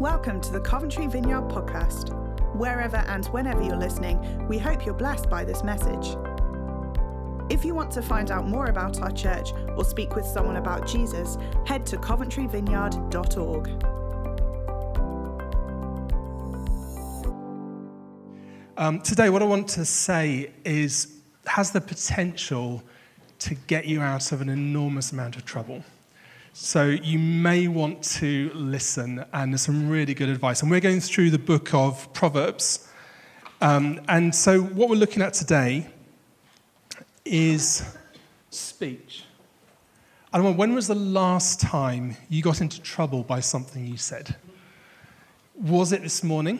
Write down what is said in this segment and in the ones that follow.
Welcome to the Coventry Vineyard Podcast. Wherever and whenever you're listening, we hope you're blessed by this message. If you want to find out more about our church or speak with someone about Jesus, head to coventryvineyard.org. Um, today, what I want to say is has the potential to get you out of an enormous amount of trouble. So you may want to listen, and there's some really good advice. And we're going through the book of Proverbs. Um, and so what we're looking at today is speech. I don't know, when was the last time you got into trouble by something you said? Was it this morning?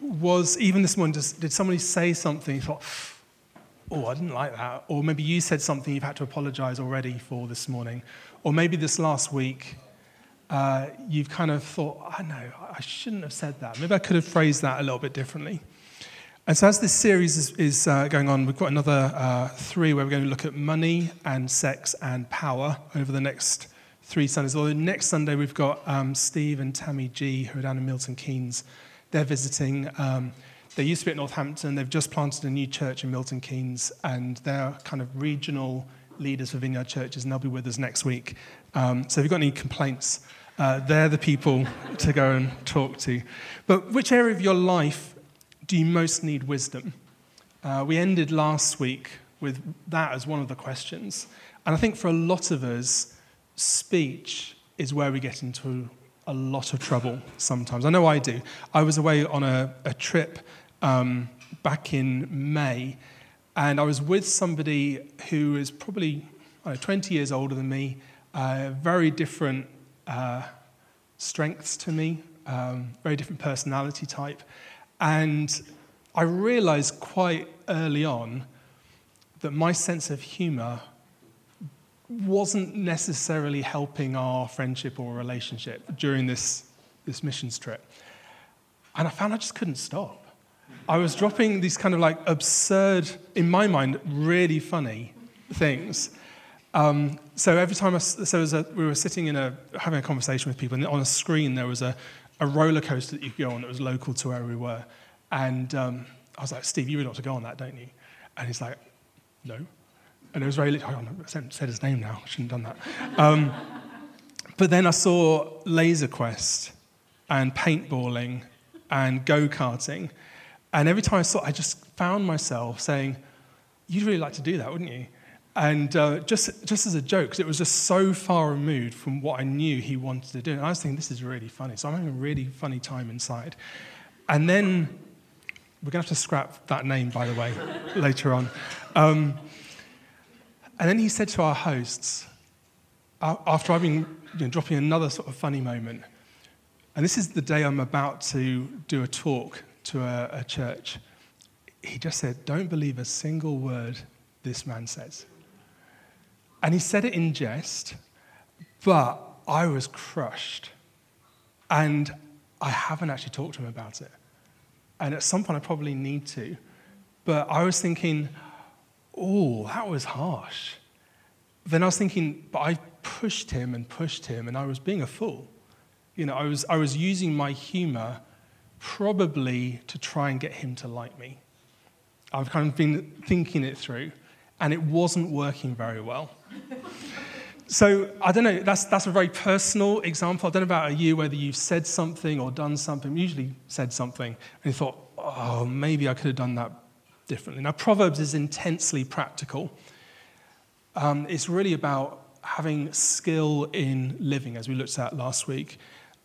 Was even this morning, just, did somebody say something you thought, oh, I didn't like that? Or maybe you said something you've had to apologize already for this morning. Or maybe this last week, uh, you've kind of thought, I know, I shouldn't have said that. Maybe I could have phrased that a little bit differently. And so, as this series is, is uh, going on, we've got another uh, three where we're going to look at money and sex and power over the next three Sundays. Although next Sunday we've got um, Steve and Tammy G, who are down in Milton Keynes. They're visiting. Um, they used to be at Northampton. They've just planted a new church in Milton Keynes, and they're kind of regional leaders for Vineyard churches, and they'll be with us next week. Um, so if you've got any complaints, uh, they're the people to go and talk to. But which area of your life do you most need wisdom? Uh, we ended last week with that as one of the questions. And I think for a lot of us, speech is where we get into a lot of trouble sometimes. I know I do. I was away on a, a trip um, back in May, and I was with somebody who is probably know, 20 years older than me, uh, very different uh, strengths to me, um, very different personality type. And I realized quite early on that my sense of humor wasn't necessarily helping our friendship or relationship during this, this missions trip. And I found I just couldn't stop. I was dropping these kind of like absurd, in my mind, really funny things. Um, so every time I, so a, we were sitting in a, having a conversation with people, and on a screen there was a, a roller coaster that you could go on that was local to where we were. And um, I was like, Steve, you really ought to go on that, don't you? And he's like, no. And it was very, oh, I said his name now, I shouldn't have done that. Um, but then I saw Laser Quest and paintballing and go karting. And every time I saw it, I just found myself saying, You'd really like to do that, wouldn't you? And uh, just, just as a joke, because it was just so far removed from what I knew he wanted to do. And I was thinking, this is really funny. So I'm having a really funny time inside. And then, we're going to have to scrap that name, by the way, later on. Um, and then he said to our hosts, after I've been you know, dropping another sort of funny moment, and this is the day I'm about to do a talk to a, a church, he just said, Don't believe a single word this man says. And he said it in jest, but I was crushed. And I haven't actually talked to him about it. And at some point, I probably need to. But I was thinking, oh, that was harsh. Then I was thinking, but I pushed him and pushed him, and I was being a fool. You know, I was, I was using my humor probably to try and get him to like me. I've kind of been thinking it through, and it wasn't working very well. so I don't know, that's, that's a very personal example. I don't know about you, whether you've said something or done something, usually said something, and you thought, oh, maybe I could have done that differently. Now, Proverbs is intensely practical. Um, it's really about having skill in living, as we looked at last week.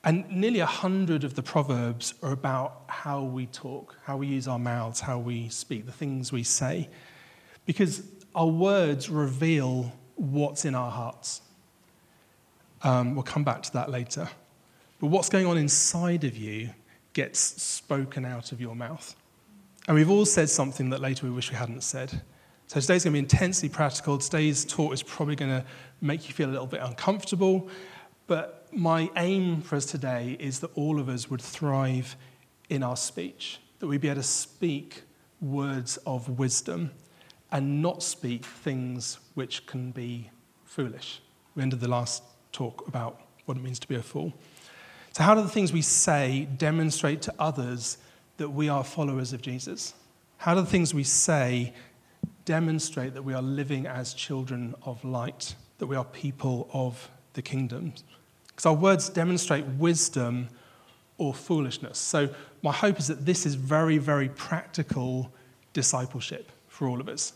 And nearly a hundred of the Proverbs are about how we talk, how we use our mouths, how we speak, the things we say. Because our words reveal what's in our hearts. Um, we'll come back to that later. But what's going on inside of you gets spoken out of your mouth. And we've all said something that later we wish we hadn't said. So today's going to be intensely practical. Today's talk is probably going to make you feel a little bit uncomfortable. But my aim for us today is that all of us would thrive in our speech, that we'd be able to speak words of wisdom and not speak things which can be foolish. We ended the last talk about what it means to be a fool. So, how do the things we say demonstrate to others that we are followers of Jesus? How do the things we say demonstrate that we are living as children of light, that we are people of the kingdom? Because our words demonstrate wisdom or foolishness. So, my hope is that this is very, very practical discipleship for all of us.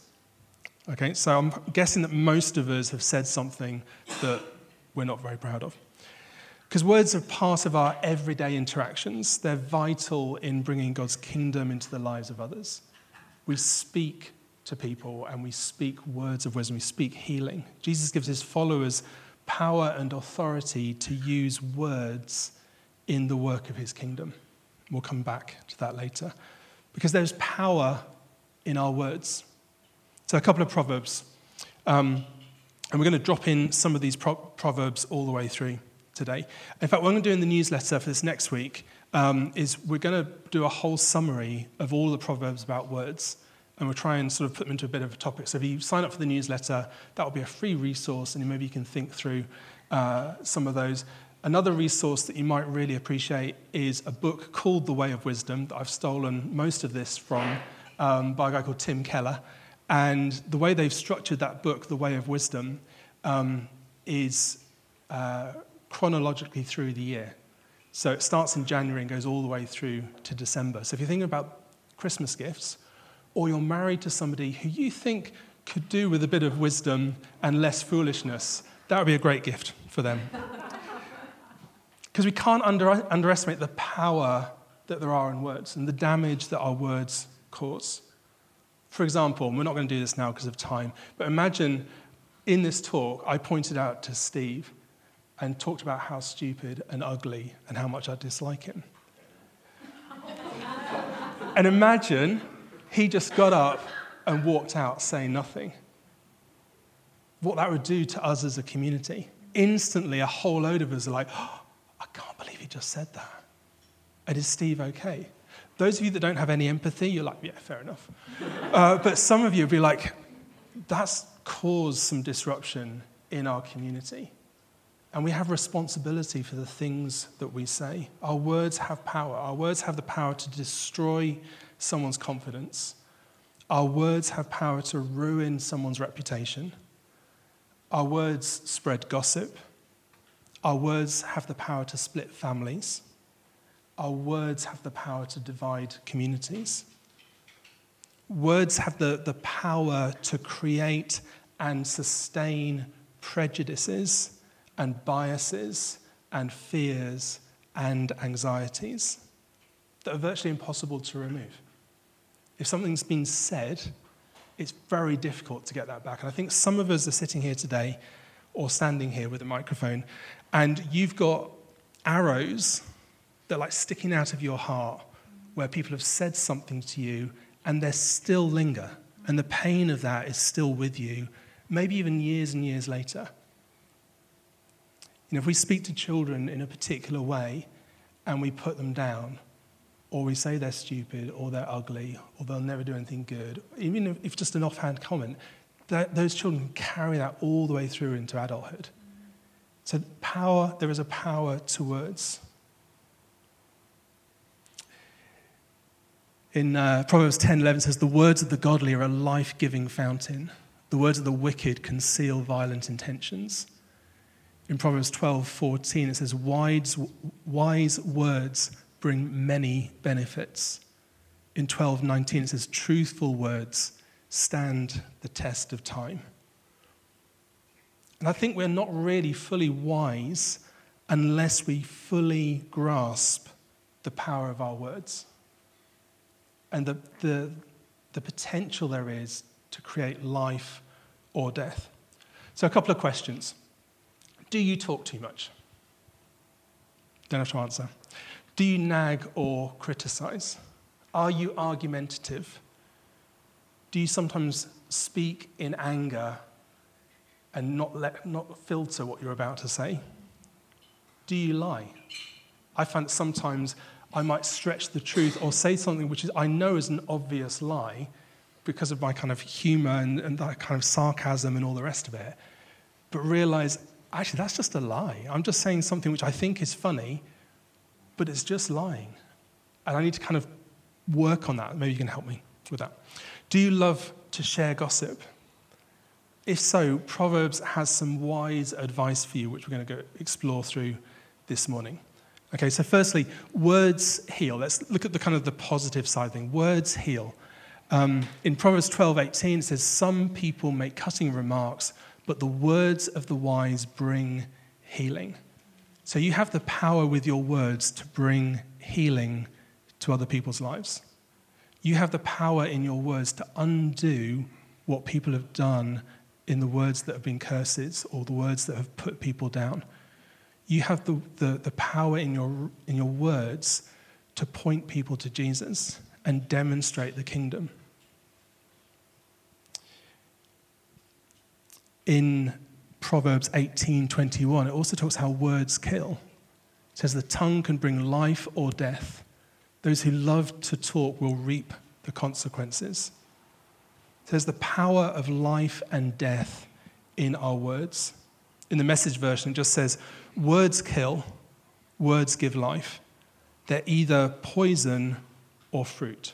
Okay, so I'm guessing that most of us have said something that we're not very proud of. Because words are part of our everyday interactions, they're vital in bringing God's kingdom into the lives of others. We speak to people and we speak words of wisdom, we speak healing. Jesus gives his followers power and authority to use words in the work of his kingdom. We'll come back to that later. Because there's power in our words. So, a couple of proverbs. Um, and we're going to drop in some of these pro- proverbs all the way through today. In fact, what I'm going to do in the newsletter for this next week um, is we're going to do a whole summary of all the proverbs about words. And we'll try and sort of put them into a bit of a topic. So if you sign up for the newsletter, that will be a free resource, and maybe you can think through uh, some of those. Another resource that you might really appreciate is a book called The Way of Wisdom that I've stolen most of this from um, by a guy called Tim Keller. And the way they've structured that book, The Way of Wisdom, um, is uh, chronologically through the year. So it starts in January and goes all the way through to December. So if you're thinking about Christmas gifts, or you're married to somebody who you think could do with a bit of wisdom and less foolishness, that would be a great gift for them. Because we can't under, underestimate the power that there are in words and the damage that our words cause. For example, we're not going to do this now because of time, but imagine in this talk I pointed out to Steve and talked about how stupid and ugly and how much I dislike him. and imagine he just got up and walked out saying nothing. What that would do to us as a community. Instantly, a whole load of us are like, oh, I can't believe he just said that. And is Steve okay? Those of you that don't have any empathy, you're like, yeah, fair enough. uh, but some of you would be like, that's caused some disruption in our community. And we have responsibility for the things that we say. Our words have power. Our words have the power to destroy someone's confidence. Our words have power to ruin someone's reputation. Our words spread gossip. Our words have the power to split families. Our words have the power to divide communities. Words have the, the power to create and sustain prejudices and biases and fears and anxieties that are virtually impossible to remove. If something's been said, it's very difficult to get that back. And I think some of us are sitting here today or standing here with a microphone, and you've got arrows that are like sticking out of your heart where people have said something to you and they still linger. And the pain of that is still with you, maybe even years and years later. You know, if we speak to children in a particular way and we put them down, or we say they're stupid, or they're ugly, or they'll never do anything good, even if just an offhand comment, those children carry that all the way through into adulthood. So, power, there is a power to words. In uh, Proverbs 10 11 says, The words of the godly are a life giving fountain. The words of the wicked conceal violent intentions. In Proverbs 12 14, it says, Wise, wise words bring many benefits. In 12:19 it says truthful words stand the test of time. And I think we're not really fully wise unless we fully grasp the power of our words and the, the, the potential there is to create life or death. So, a couple of questions. Do you talk too much? Don't have to answer. Do you nag or criticize? Are you argumentative? Do you sometimes speak in anger and not, let, not filter what you're about to say? Do you lie? I find that sometimes I might stretch the truth or say something which is, I know is an obvious lie because of my kind of humor and, and that kind of sarcasm and all the rest of it, but realize actually that's just a lie. I'm just saying something which I think is funny, but it's just lying. And I need to kind of work on that. Maybe you can help me with that. Do you love to share gossip? If so, Proverbs has some wise advice for you, which we're going to go explore through this morning. Okay, so firstly, words heal. Let's look at the kind of the positive side thing. Words heal. Um, in Proverbs 12, 18, it says, Some people make cutting remarks, but the words of the wise bring healing. So you have the power with your words to bring healing to other people's lives. You have the power in your words to undo what people have done in the words that have been curses or the words that have put people down. You have the, the, the power in your, in your words to point people to Jesus and demonstrate the kingdom. In Proverbs 18:21, it also talks how words kill. It says the tongue can bring life or death. Those who love to talk will reap the consequences. It says the power of life and death in our words. In the message version, it just says, Words kill, words give life. They're either poison or fruit.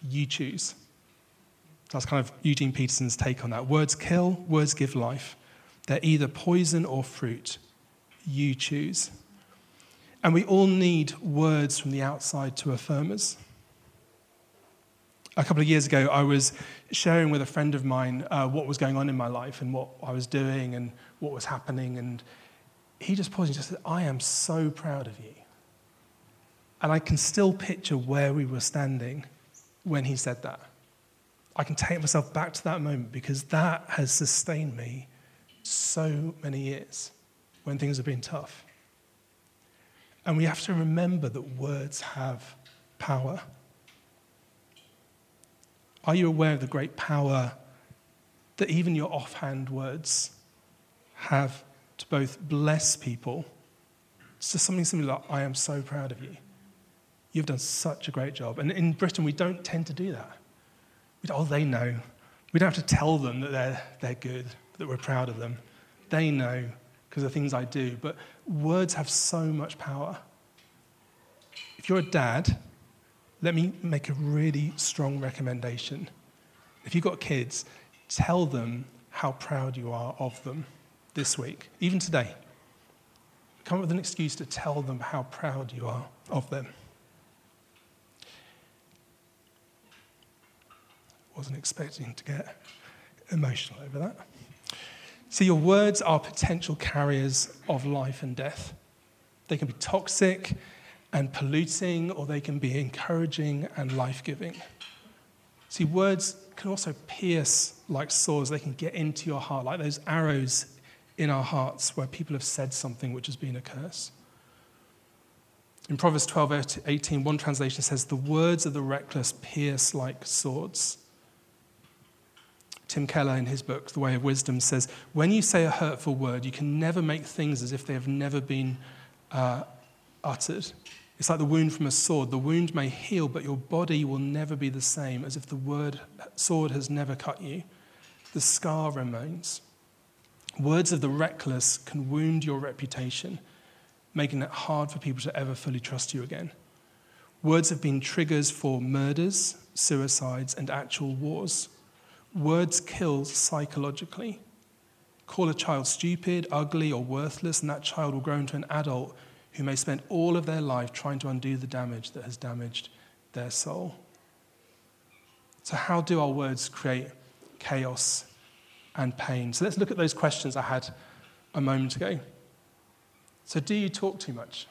You choose. That's kind of Eugene Peterson's take on that. Words kill, words give life. They're either poison or fruit. You choose. And we all need words from the outside to affirm us. A couple of years ago, I was sharing with a friend of mine uh, what was going on in my life and what I was doing and what was happening. And he just paused and just said, I am so proud of you. And I can still picture where we were standing when he said that. I can take myself back to that moment because that has sustained me so many years when things have been tough. And we have to remember that words have power. Are you aware of the great power that even your offhand words have to both bless people? It's just something simply like, I am so proud of you. You've done such a great job. And in Britain, we don't tend to do that. Oh, they know. We don't have to tell them that they're, they're good, that we're proud of them. They know because of the things I do. But words have so much power. If you're a dad, let me make a really strong recommendation. If you've got kids, tell them how proud you are of them this week, even today. Come up with an excuse to tell them how proud you are of them. Wasn't expecting to get emotional over that. See, your words are potential carriers of life and death. They can be toxic and polluting, or they can be encouraging and life giving. See, words can also pierce like swords. They can get into your heart, like those arrows in our hearts where people have said something which has been a curse. In Proverbs 12 18, one translation says, The words of the reckless pierce like swords. Tim Keller, in his book, The Way of Wisdom, says when you say a hurtful word, you can never make things as if they have never been uh, uttered. It's like the wound from a sword. The wound may heal, but your body will never be the same as if the word, sword has never cut you. The scar remains. Words of the reckless can wound your reputation, making it hard for people to ever fully trust you again. Words have been triggers for murders, suicides, and actual wars. Words kill psychologically. Call a child stupid, ugly, or worthless, and that child will grow into an adult who may spend all of their life trying to undo the damage that has damaged their soul. So, how do our words create chaos and pain? So, let's look at those questions I had a moment ago. So, do you talk too much?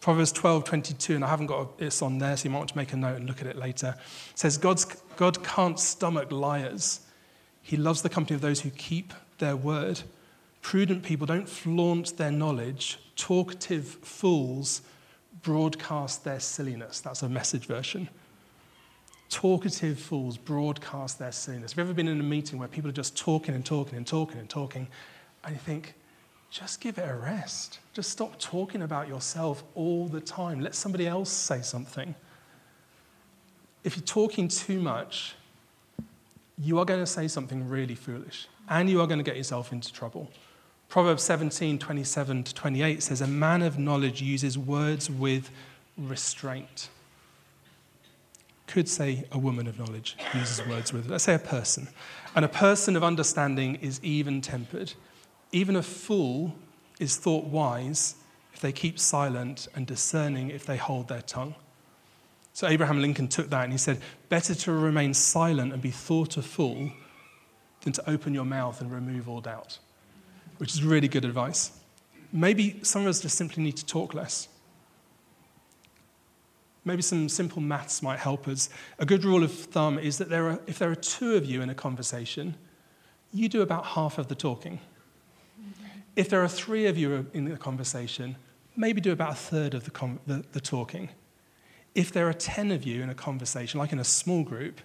Proverbs 12, 22, and I haven't got it on there, so you might want to make a note and look at it later. It says, God's, God can't stomach liars. He loves the company of those who keep their word. Prudent people don't flaunt their knowledge. Talkative fools broadcast their silliness. That's a message version. Talkative fools broadcast their silliness. Have you ever been in a meeting where people are just talking and talking and talking and talking, and you think, just give it a rest. Just stop talking about yourself all the time. Let somebody else say something. If you're talking too much, you are going to say something really foolish and you are going to get yourself into trouble. Proverbs 17, 27 to 28 says, A man of knowledge uses words with restraint. Could say a woman of knowledge uses words with, let's say a person. And a person of understanding is even tempered. Even a fool is thought wise if they keep silent and discerning if they hold their tongue. So Abraham Lincoln took that and he said, Better to remain silent and be thought a fool than to open your mouth and remove all doubt, which is really good advice. Maybe some of us just simply need to talk less. Maybe some simple maths might help us. A good rule of thumb is that there are, if there are two of you in a conversation, you do about half of the talking. If there are three of you in the conversation, maybe do about a third of the, the, the talking. If there are 10 of you in a conversation, like in a small group,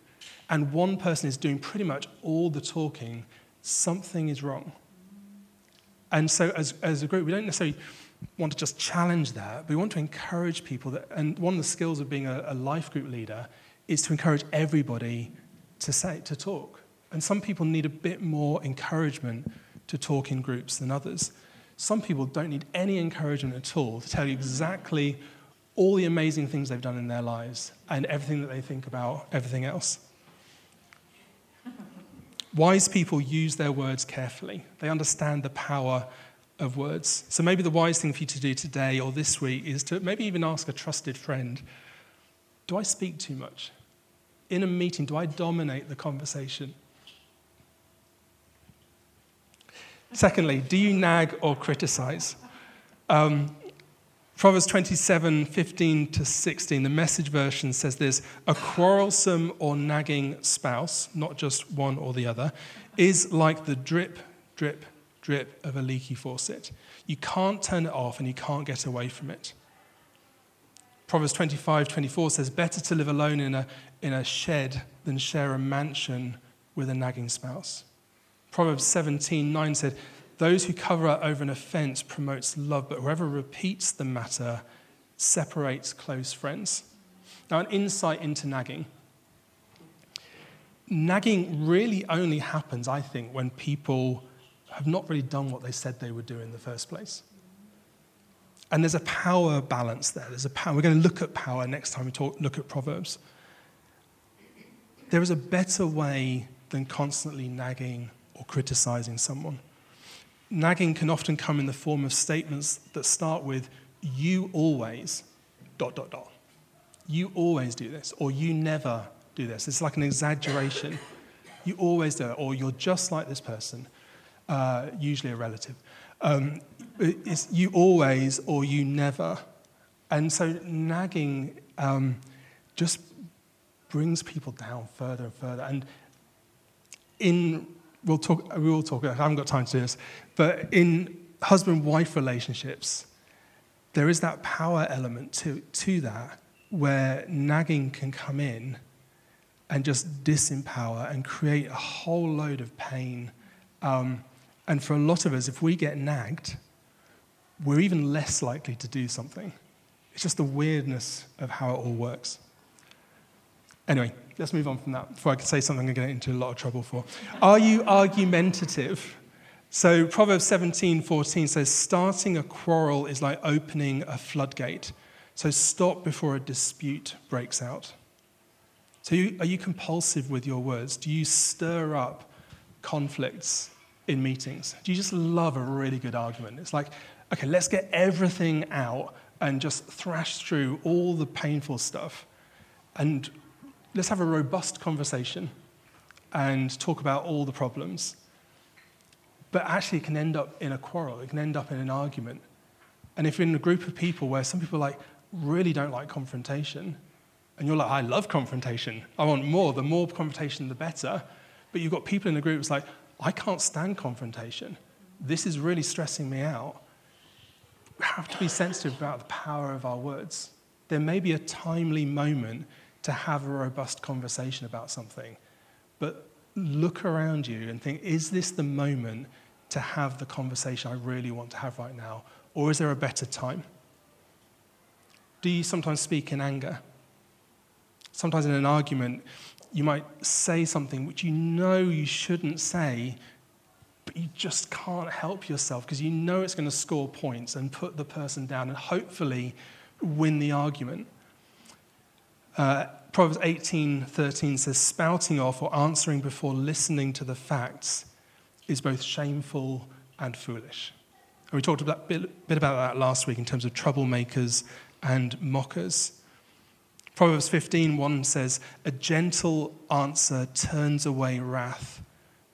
and one person is doing pretty much all the talking, something is wrong. And so, as, as a group, we don't necessarily want to just challenge that, but we want to encourage people. That, and one of the skills of being a, a life group leader is to encourage everybody to say, to talk. And some people need a bit more encouragement to talk in groups than others. Some people don't need any encouragement at all to tell you exactly all the amazing things they've done in their lives and everything that they think about everything else. Wise people use their words carefully. They understand the power of words. So maybe the wise thing for you to do today or this week is to maybe even ask a trusted friend Do I speak too much? In a meeting, do I dominate the conversation? Secondly, do you nag or criticize? Um, Proverbs 27 15 to 16, the message version says this A quarrelsome or nagging spouse, not just one or the other, is like the drip, drip, drip of a leaky faucet. You can't turn it off and you can't get away from it. Proverbs 25 24 says, Better to live alone in a, in a shed than share a mansion with a nagging spouse. Proverbs 17 9 said, Those who cover up over an offense promotes love, but whoever repeats the matter separates close friends. Now, an insight into nagging. Nagging really only happens, I think, when people have not really done what they said they would do in the first place. And there's a power balance there. There's a power. We're going to look at power next time we talk, look at Proverbs. There is a better way than constantly nagging or criticizing someone. Nagging can often come in the form of statements that start with, you always, dot, dot, dot. You always do this, or you never do this. It's like an exaggeration. You always do it, or you're just like this person, uh, usually a relative. Um, it's you always or you never. And so nagging um, just brings people down further and further. And in we'll talk, we will talk, I haven't got time to do this, but in husband wife relationships, there is that power element to, to that where nagging can come in and just disempower and create a whole load of pain. Um, and for a lot of us, if we get nagged, we're even less likely to do something. It's just the weirdness of how it all works. Anyway, let's move on from that before I can say something I'm going to get into a lot of trouble for. Are you argumentative? So Proverbs 17:14 says, starting a quarrel is like opening a floodgate. So stop before a dispute breaks out. So you, are you compulsive with your words? Do you stir up conflicts in meetings? Do you just love a really good argument? It's like, okay, let's get everything out and just thrash through all the painful stuff. And let's have a robust conversation and talk about all the problems. But actually, it can end up in a quarrel, it can end up in an argument. And if you're in a group of people where some people like really don't like confrontation, and you're like, I love confrontation, I want more, the more confrontation, the better. But you've got people in the group that's like, I can't stand confrontation. This is really stressing me out. We have to be sensitive about the power of our words. There may be a timely moment to have a robust conversation about something. But look around you and think is this the moment to have the conversation I really want to have right now? Or is there a better time? Do you sometimes speak in anger? Sometimes in an argument, you might say something which you know you shouldn't say, but you just can't help yourself because you know it's going to score points and put the person down and hopefully win the argument. Uh, Proverbs 18:13 says, "Spouting off or answering before listening to the facts is both shameful and foolish." And we talked a bit, bit about that last week in terms of troublemakers and mockers. Proverbs 15:1 says, "A gentle answer turns away wrath,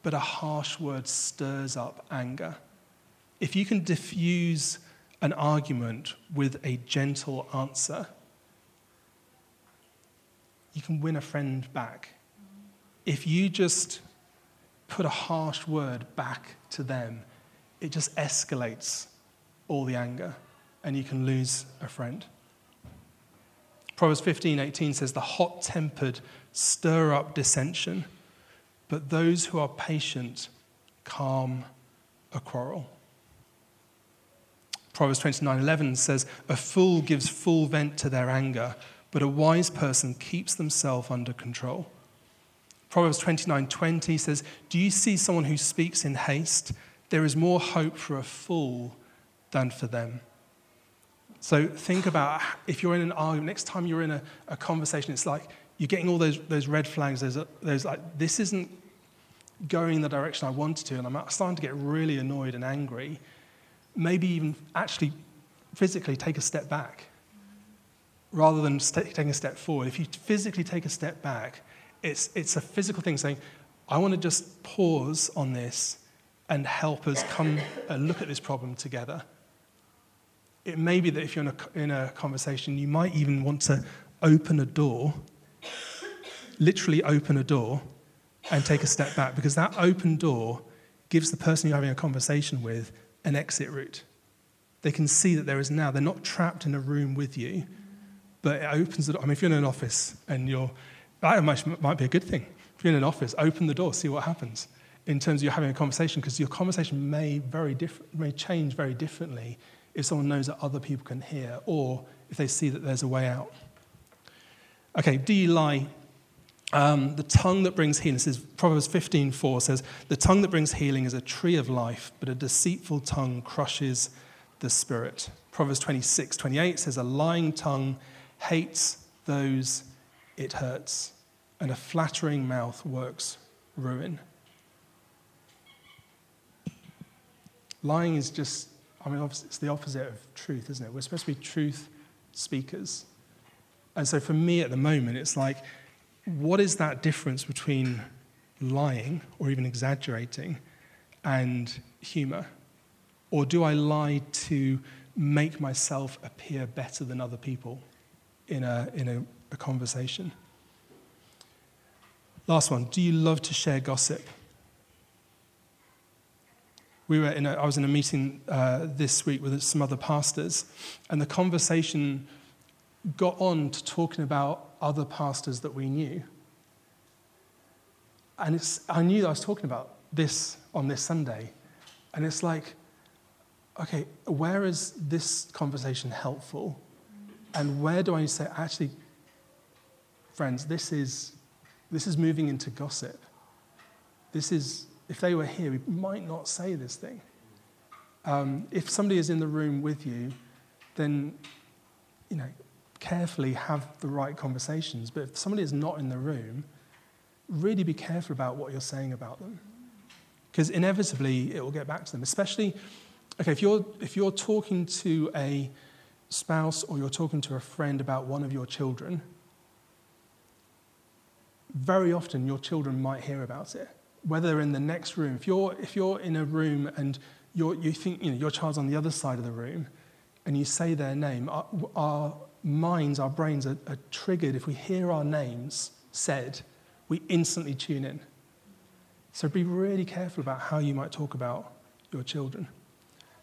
but a harsh word stirs up anger." If you can diffuse an argument with a gentle answer, you can win a friend back. If you just put a harsh word back to them, it just escalates all the anger and you can lose a friend. Proverbs 15:18 says the hot-tempered stir up dissension, but those who are patient calm a quarrel. Proverbs 29:11 says a fool gives full vent to their anger, but a wise person keeps themselves under control. Proverbs 29:20 says, "Do you see someone who speaks in haste? There is more hope for a fool than for them." So think about if you're in an argument, next time you're in a, a conversation, it's like you're getting all those, those red flags. There's, a, there's like, this isn't going in the direction I wanted to, and I'm starting to get really annoyed and angry. Maybe even actually physically take a step back rather than taking a step forward. If you physically take a step back, it's, it's a physical thing saying, I want to just pause on this and help us come and look at this problem together it may be that if you're in a, in a conversation, you might even want to open a door, literally open a door, and take a step back because that open door gives the person you're having a conversation with an exit route. They can see that there is now, they're not trapped in a room with you, but it opens the door. I mean, if you're in an office and you're, that might, might be a good thing. If you're in an office, open the door, see what happens in terms of you're having a conversation because your conversation may, very diff- may change very differently if someone knows that other people can hear or if they see that there's a way out. Okay, do you lie? Um, the tongue that brings healing, is Proverbs 15:4 says, "The tongue that brings healing is a tree of life, but a deceitful tongue crushes the spirit." Proverbs 26:28 says, "A lying tongue hates those it hurts, and a flattering mouth works ruin." Lying is just I mean, it's the opposite of truth, isn't it? We're supposed to be truth speakers. And so for me at the moment, it's like, what is that difference between lying or even exaggerating and humor? Or do I lie to make myself appear better than other people in a, in a, a conversation? Last one. Do you love to share gossip? we were in a, I was in a meeting uh, this week with some other pastors, and the conversation got on to talking about other pastors that we knew. And it's, I knew that I was talking about this on this Sunday. And it's like, okay, where is this conversation helpful? And where do I say, actually, friends, this is, this is moving into gossip. This is if they were here, we might not say this thing. Um, if somebody is in the room with you, then, you know, carefully have the right conversations. But if somebody is not in the room, really be careful about what you're saying about them. Because inevitably it will get back to them. Especially, okay, if you're, if you're talking to a spouse or you're talking to a friend about one of your children, very often your children might hear about it whether in the next room, if you're, if you're in a room and you're, you think you know, your child's on the other side of the room and you say their name, our, our minds, our brains are, are triggered. If we hear our names said, we instantly tune in. So be really careful about how you might talk about your children.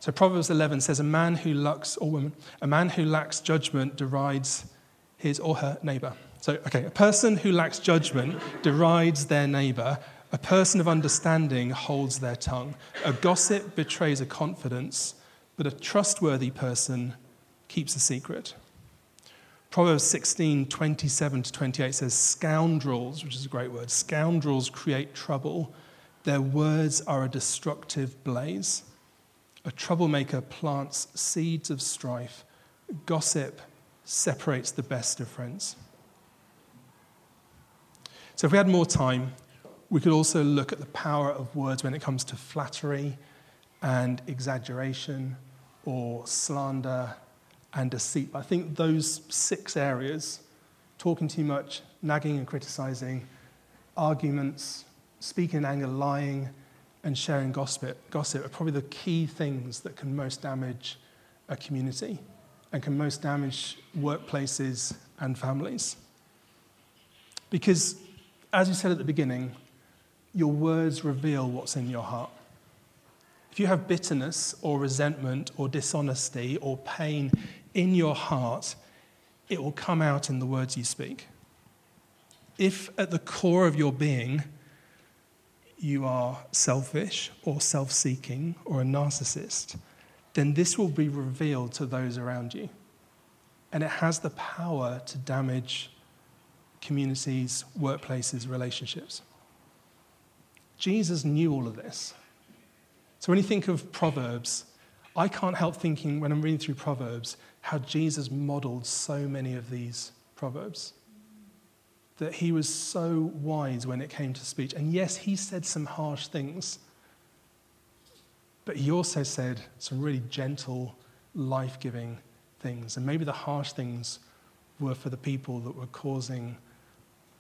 So Proverbs 11 says, "A man who lacks, or woman, a man who lacks judgment derides his or her neighbor." So, okay, a person who lacks judgment derides their neighbor, a person of understanding holds their tongue. A gossip betrays a confidence, but a trustworthy person keeps a secret. Proverbs 16, 27 to 28 says, Scoundrels, which is a great word, scoundrels create trouble, Their words are a destructive blaze. A troublemaker plants seeds of strife. Gossip separates the best of friends. So, if we had more time, we could also look at the power of words when it comes to flattery and exaggeration or slander and deceit. But I think those six areas talking too much, nagging and criticizing, arguments, speaking in anger, lying, and sharing gossip, gossip are probably the key things that can most damage a community and can most damage workplaces and families. Because, as you said at the beginning, your words reveal what's in your heart. If you have bitterness or resentment or dishonesty or pain in your heart, it will come out in the words you speak. If at the core of your being you are selfish or self seeking or a narcissist, then this will be revealed to those around you. And it has the power to damage communities, workplaces, relationships. Jesus knew all of this. So when you think of Proverbs, I can't help thinking when I'm reading through Proverbs how Jesus modeled so many of these Proverbs that he was so wise when it came to speech. And yes, he said some harsh things, but he also said some really gentle, life giving things. And maybe the harsh things were for the people that were causing,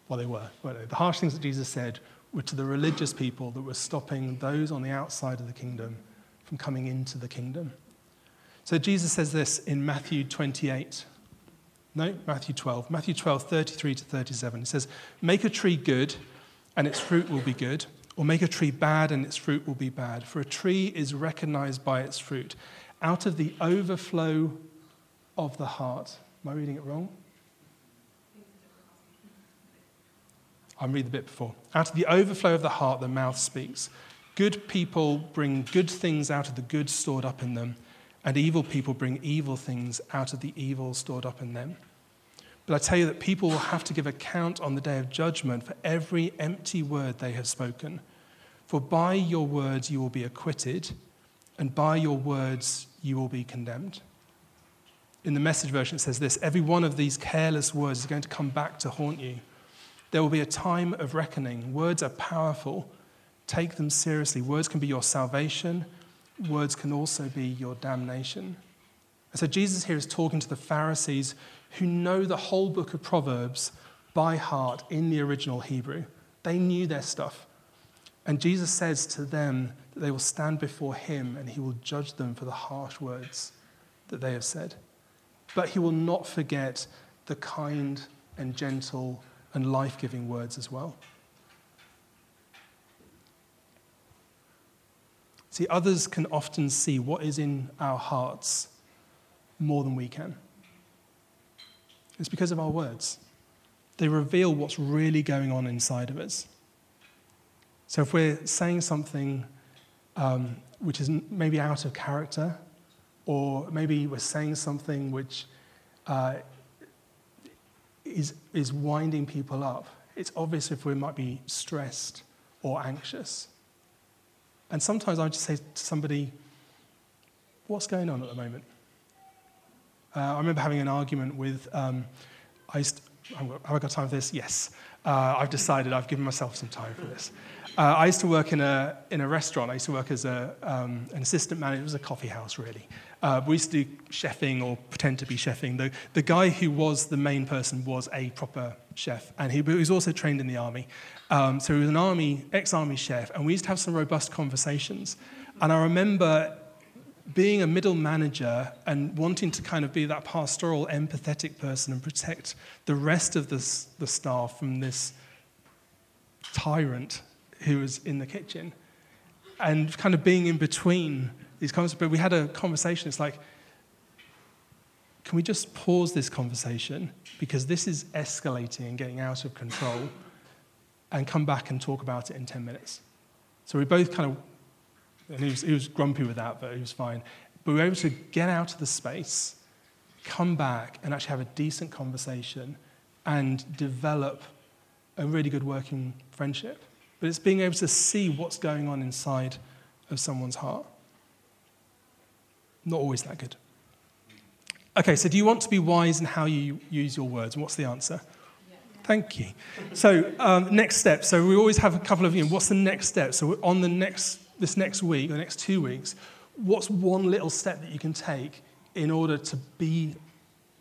well, they were. The harsh things that Jesus said were to the religious people that were stopping those on the outside of the kingdom from coming into the kingdom. So Jesus says this in Matthew 28, no, Matthew 12. Matthew 12, 33 to 37. It says, Make a tree good, and its fruit will be good, or make a tree bad, and its fruit will be bad. For a tree is recognized by its fruit. Out of the overflow of the heart. Am I reading it wrong? I'm reading the bit before. Out of the overflow of the heart, the mouth speaks. Good people bring good things out of the good stored up in them, and evil people bring evil things out of the evil stored up in them. But I tell you that people will have to give account on the day of judgment for every empty word they have spoken. For by your words you will be acquitted, and by your words you will be condemned. In the message version, it says this Every one of these careless words is going to come back to haunt you. There will be a time of reckoning. Words are powerful. Take them seriously. Words can be your salvation, words can also be your damnation. And so Jesus here is talking to the Pharisees who know the whole book of Proverbs by heart in the original Hebrew. They knew their stuff. And Jesus says to them that they will stand before him and he will judge them for the harsh words that they have said. But he will not forget the kind and gentle and life giving words as well. See, others can often see what is in our hearts more than we can. It's because of our words. They reveal what's really going on inside of us. So if we're saying something um, which is maybe out of character, or maybe we're saying something which uh, is, is winding people up, it's obvious if we might be stressed or anxious. And sometimes I just say to somebody, What's going on at the moment? Uh, I remember having an argument with, um, I used have I got time for this? Yes. Uh, I've decided I've given myself some time for this. Uh, I used to work in a, in a restaurant. I used to work as a, um, an assistant manager. It was a coffee house, really. Uh, we used to do chefing or pretend to be chefing. The, the guy who was the main person was a proper chef, and he, he was also trained in the army. Um, so he was an army, ex-army chef, and we used to have some robust conversations. And I remember being a middle manager and wanting to kind of be that pastoral, empathetic person and protect the rest of the, the staff from this tyrant who was in the kitchen. And kind of being in between these conversations. But we had a conversation. It's like, can we just pause this conversation? Because this is escalating and getting out of control, and come back and talk about it in 10 minutes. So we both kind of and he was, he was grumpy with that, but he was fine. But we were able to get out of the space, come back, and actually have a decent conversation and develop a really good working friendship. but it's being able to see what's going on inside of someone's heart. Not always that good. Okay, so do you want to be wise in how you use your words? What's the answer? Thank you. So, um, next step. So, we always have a couple of, you know, what's the next step? So, on the next, this next week, the next two weeks, what's one little step that you can take in order to be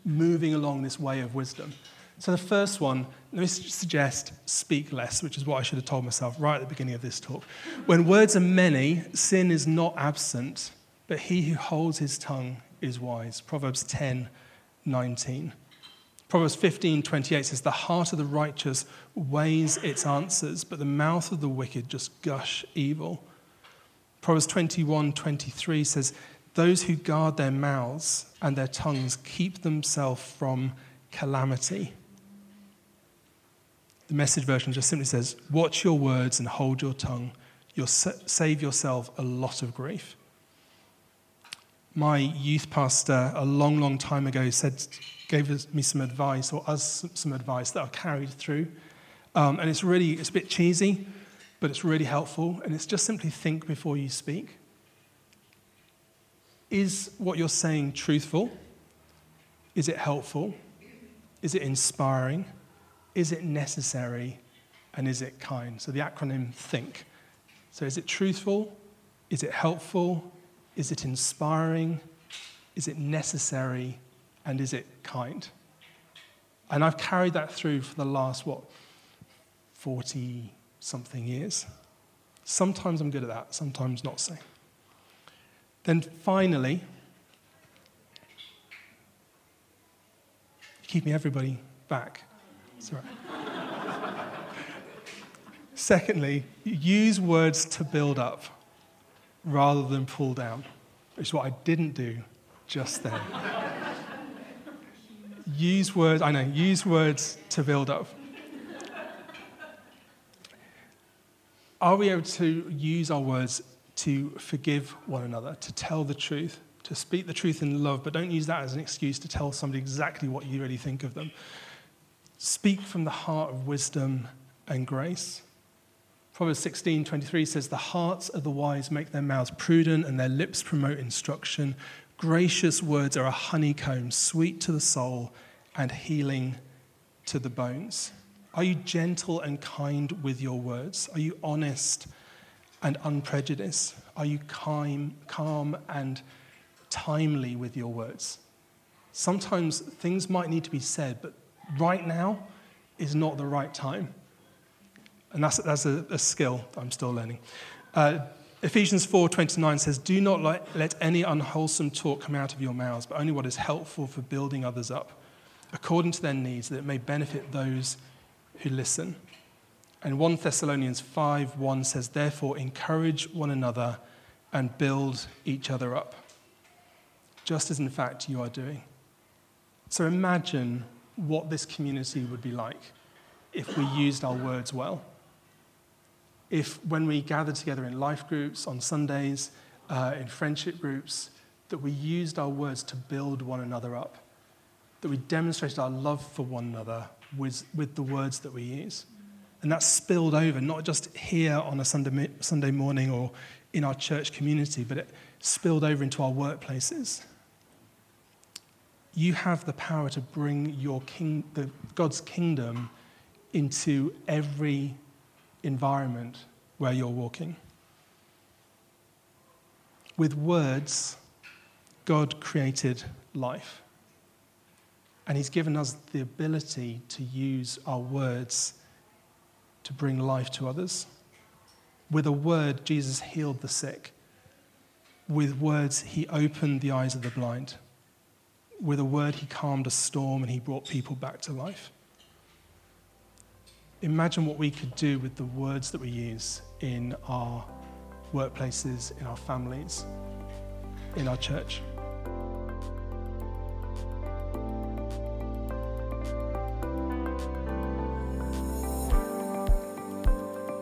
moving along this way of wisdom? So, the first one, let me suggest speak less, which is what I should have told myself right at the beginning of this talk. When words are many, sin is not absent, but he who holds his tongue is wise. Proverbs 10 19. Proverbs 15, 28 says, The heart of the righteous weighs its answers, but the mouth of the wicked just gush evil. Proverbs 21, 23 says, Those who guard their mouths and their tongues keep themselves from calamity. The message version just simply says, Watch your words and hold your tongue. You'll save yourself a lot of grief. My youth pastor, a long, long time ago, said gave me some advice, or us some advice that I carried through. Um, and it's really, it's a bit cheesy, but it's really helpful. And it's just simply think before you speak. Is what you're saying truthful? Is it helpful? Is it inspiring? Is it necessary? And is it kind? So the acronym THINK. So is it truthful? Is it helpful? Is it inspiring? Is it necessary? and is it kind? And I've carried that through for the last, what, 40 something years. Sometimes I'm good at that, sometimes not so. Then finally, keeping everybody back. Sorry. Secondly, use words to build up rather than pull down, is what I didn't do just then use words, I know, use words to build up. Are we able to use our words to forgive one another, to tell the truth, to speak the truth in love, but don't use that as an excuse to tell somebody exactly what you really think of them? Speak from the heart of wisdom and grace. Proverbs 16, 23 says, The hearts of the wise make their mouths prudent, and their lips promote instruction. Gracious words are a honeycomb, sweet to the soul and healing to the bones. Are you gentle and kind with your words? Are you honest and unprejudiced? Are you calm, calm and timely with your words? Sometimes things might need to be said, but right now is not the right time. And that's, that's a, a skill I'm still learning. Uh, Ephesians 4:29 says, "Do not let, let any unwholesome talk come out of your mouths, but only what is helpful for building others up, according to their needs, that it may benefit those who listen." And 1 Thessalonians 5:1 says, "Therefore encourage one another and build each other up, just as in fact you are doing." So imagine what this community would be like if we used our words well if when we gather together in life groups on Sundays, uh, in friendship groups, that we used our words to build one another up, that we demonstrated our love for one another with, with the words that we use. And that spilled over, not just here on a Sunday, Sunday morning or in our church community, but it spilled over into our workplaces. You have the power to bring your king, the, God's kingdom into every environment where you're walking. With words, God created life. And He's given us the ability to use our words to bring life to others. With a word, Jesus healed the sick. With words, He opened the eyes of the blind. With a word, He calmed a storm and He brought people back to life imagine what we could do with the words that we use in our workplaces, in our families, in our church.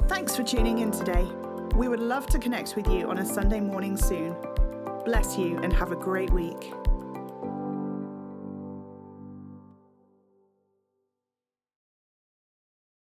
Thanks for tuning in today. We would love to connect with you on a Sunday morning soon. Bless you and have a great week.